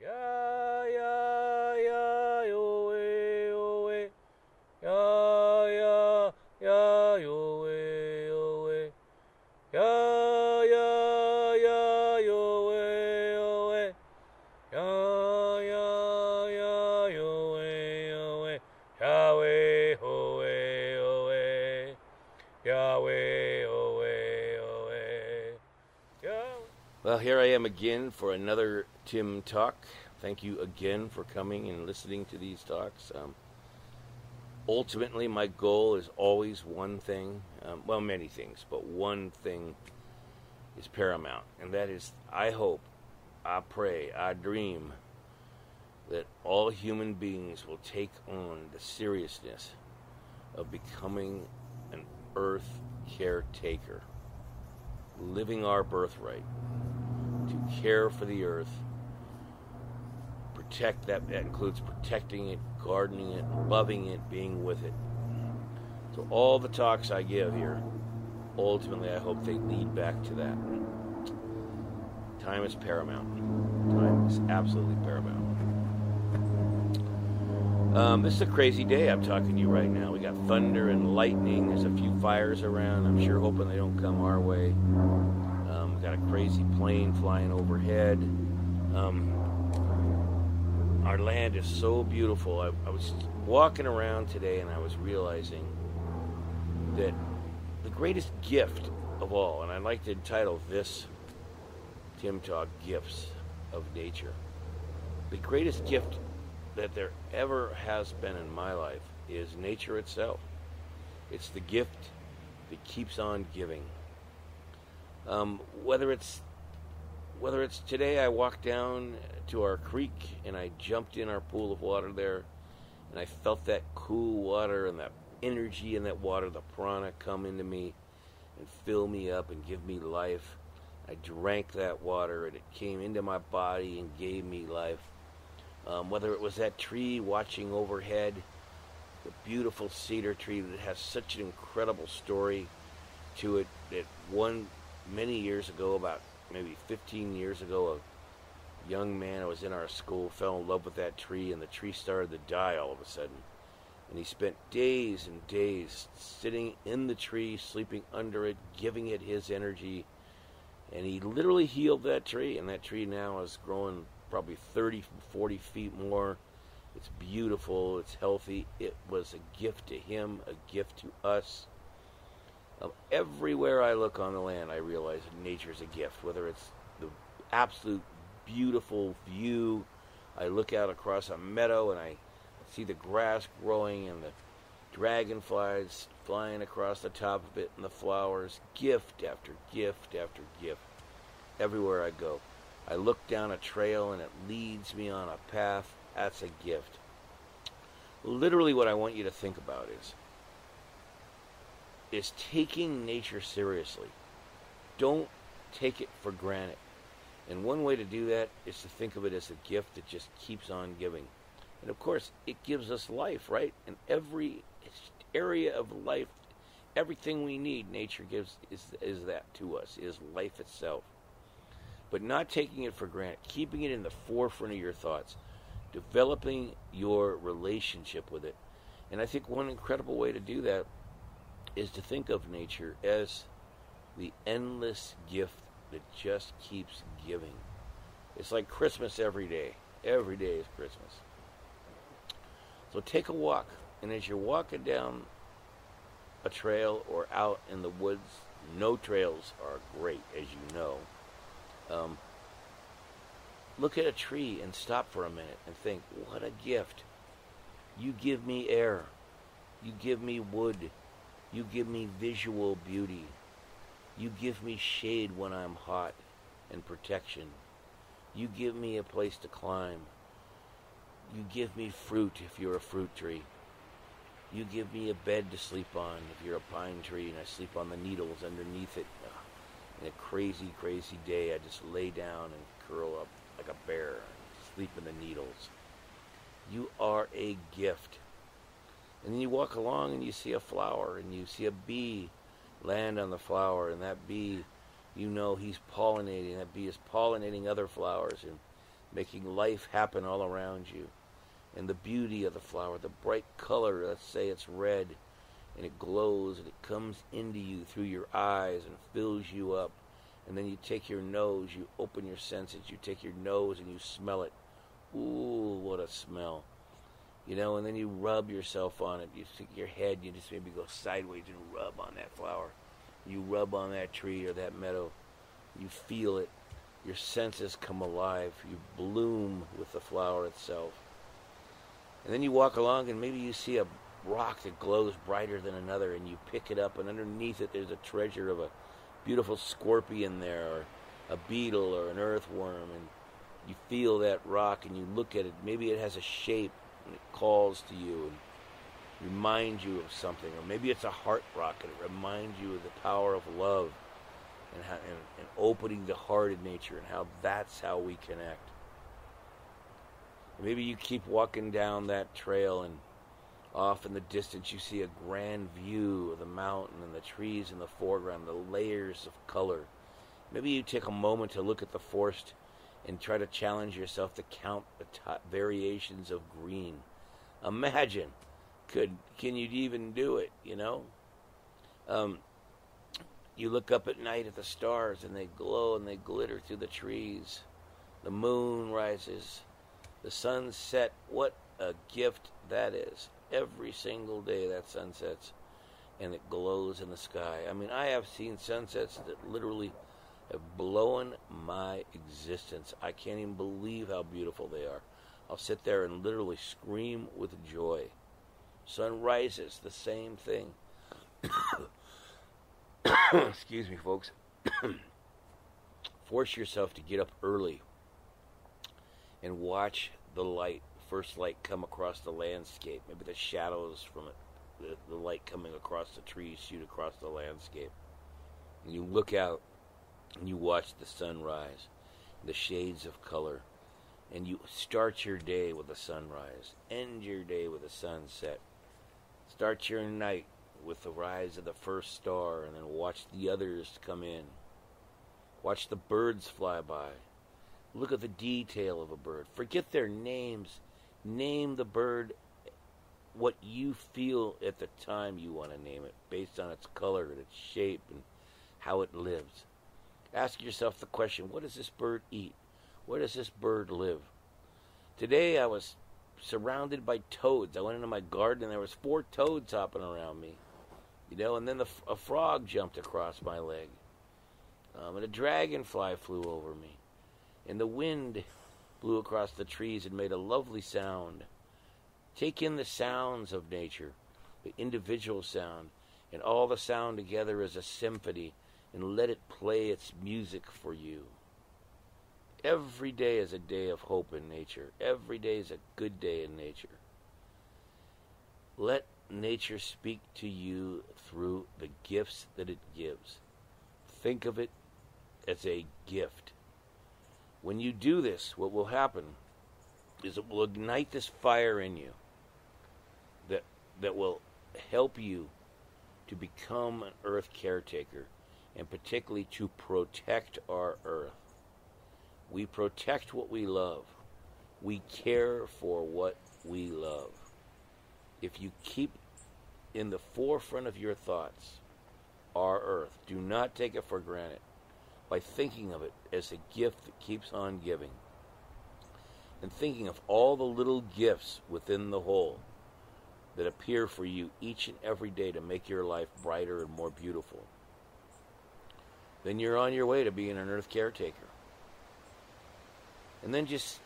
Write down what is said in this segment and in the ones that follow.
Ya Well, here I am again for another Tim talk. Thank you again for coming and listening to these talks. Um, ultimately, my goal is always one thing. Um, well, many things, but one thing is paramount, and that is I hope, I pray, I dream that all human beings will take on the seriousness of becoming an earth caretaker, living our birthright to care for the earth, protect that. That includes protecting it, gardening it, loving it, being with it. So all the talks I give here, ultimately, I hope they lead back to that. Time is paramount. Time is absolutely paramount. Um, this is a crazy day. I'm talking to you right now. We got thunder and lightning. There's a few fires around. I'm sure hoping they don't come our way. Got a crazy plane flying overhead. Um, our land is so beautiful. I, I was walking around today and I was realizing that the greatest gift of all, and I'd like to entitle this Tim Talk Gifts of Nature. The greatest gift that there ever has been in my life is nature itself. It's the gift that keeps on giving. Um, whether it's whether it's today I walked down to our creek and I jumped in our pool of water there and I felt that cool water and that energy in that water, the prana come into me and fill me up and give me life. I drank that water and it came into my body and gave me life. Um, whether it was that tree watching overhead, the beautiful cedar tree that has such an incredible story to it that one many years ago, about maybe 15 years ago, a young man who was in our school fell in love with that tree and the tree started to die all of a sudden. And he spent days and days sitting in the tree, sleeping under it, giving it his energy. And he literally healed that tree, and that tree now is growing probably 30, 40 feet more. It's beautiful, it's healthy. It was a gift to him, a gift to us. Um, everywhere I look on the land, I realize nature's a gift, whether it's the absolute beautiful view. I look out across a meadow and I see the grass growing and the dragonflies flying across the top of it and the flowers. Gift after gift after gift. Everywhere I go. I look down a trail and it leads me on a path. That's a gift. Literally, what I want you to think about is is taking nature seriously. Don't take it for granted. And one way to do that is to think of it as a gift that just keeps on giving. And of course, it gives us life, right? And every area of life, everything we need, nature gives is is that to us, is life itself. But not taking it for granted, keeping it in the forefront of your thoughts, developing your relationship with it. And I think one incredible way to do that is to think of nature as the endless gift that just keeps giving. It's like Christmas every day. Every day is Christmas. So take a walk, and as you're walking down a trail or out in the woods, no trails are great, as you know. Um, look at a tree and stop for a minute and think, what a gift. You give me air. You give me wood. You give me visual beauty. You give me shade when I'm hot and protection. You give me a place to climb. You give me fruit if you're a fruit tree. You give me a bed to sleep on if you're a pine tree and I sleep on the needles underneath it. In a crazy, crazy day, I just lay down and curl up like a bear and sleep in the needles. You are a gift. And then you walk along and you see a flower and you see a bee land on the flower, and that bee, you know, he's pollinating. That bee is pollinating other flowers, and making life happen all around you. And the beauty of the flower, the bright color, let's say it's red, and it glows and it comes into you through your eyes and fills you up. And then you take your nose, you open your senses, you take your nose and you smell it. Ooh, what a smell. You know, and then you rub yourself on it. You stick your head, you just maybe go sideways and rub on that flower. You rub on that tree or that meadow. You feel it. Your senses come alive. You bloom with the flower itself. And then you walk along and maybe you see a rock that glows brighter than another and you pick it up and underneath it there's a treasure of a beautiful scorpion there or a beetle or an earthworm and you feel that rock and you look at it maybe it has a shape and it calls to you and reminds you of something or maybe it's a heart rock and it reminds you of the power of love and, how, and, and opening the heart in nature and how that's how we connect maybe you keep walking down that trail and off in the distance, you see a grand view of the mountain and the trees in the foreground, the layers of color. Maybe you take a moment to look at the forest and try to challenge yourself to count the variations of green. Imagine, could can you even do it? You know, um, you look up at night at the stars and they glow and they glitter through the trees. The moon rises, the sun set. What a gift that is! every single day that sun sets and it glows in the sky. I mean, I have seen sunsets that literally blown my existence. I can't even believe how beautiful they are. I'll sit there and literally scream with joy. Sun rises, the same thing. Excuse me, folks. Force yourself to get up early and watch the light first light come across the landscape, maybe the shadows from it, the, the light coming across the trees shoot across the landscape. And you look out and you watch the sunrise, the shades of color, and you start your day with a sunrise, end your day with a sunset, start your night with the rise of the first star, and then watch the others come in. Watch the birds fly by. Look at the detail of a bird. Forget their names name the bird what you feel at the time you want to name it, based on its color and its shape and how it lives. Ask yourself the question what does this bird eat? Where does this bird live? Today I was surrounded by toads. I went into my garden and there was four toads hopping around me. You know, and then the, a frog jumped across my leg. Um, and a dragonfly flew over me. And the wind blew across the trees and made a lovely sound. Take in the sounds of nature, the individual sound, and all the sound together as a symphony, and let it play its music for you. Every day is a day of hope in nature. Every day is a good day in nature. Let nature speak to you through the gifts that it gives. Think of it as a gift. When you do this, what will happen is it will ignite this fire in you that that will help you to become an earth caretaker and particularly to protect our earth. We protect what we love. We care for what we love. If you keep in the forefront of your thoughts our earth, do not take it for granted by thinking of it as a gift that keeps on giving and thinking of all the little gifts within the whole that appear for you each and every day to make your life brighter and more beautiful, then you're on your way to being an earth caretaker. And then just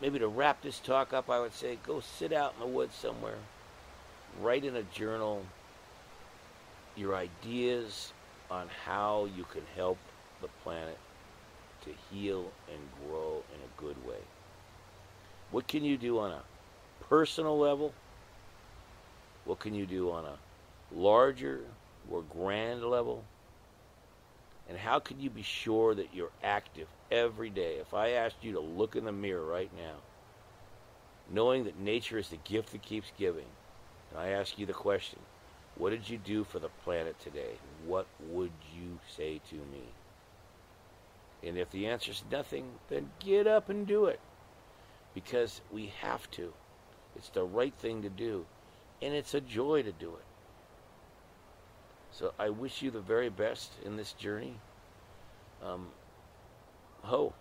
maybe to wrap this talk up, I would say go sit out in the woods somewhere, write in a journal your ideas on how you can help the planet to heal and grow in a good way. What can you do on a personal level? What can you do on a larger or grand level? And how can you be sure that you're active every day? If I asked you to look in the mirror right now, knowing that nature is the gift that keeps giving, and I ask you the question, what did you do for the planet today? What would you say to me? And if the answer is nothing, then get up and do it. Because we have to. It's the right thing to do. And it's a joy to do it. So I wish you the very best in this journey. Um, ho.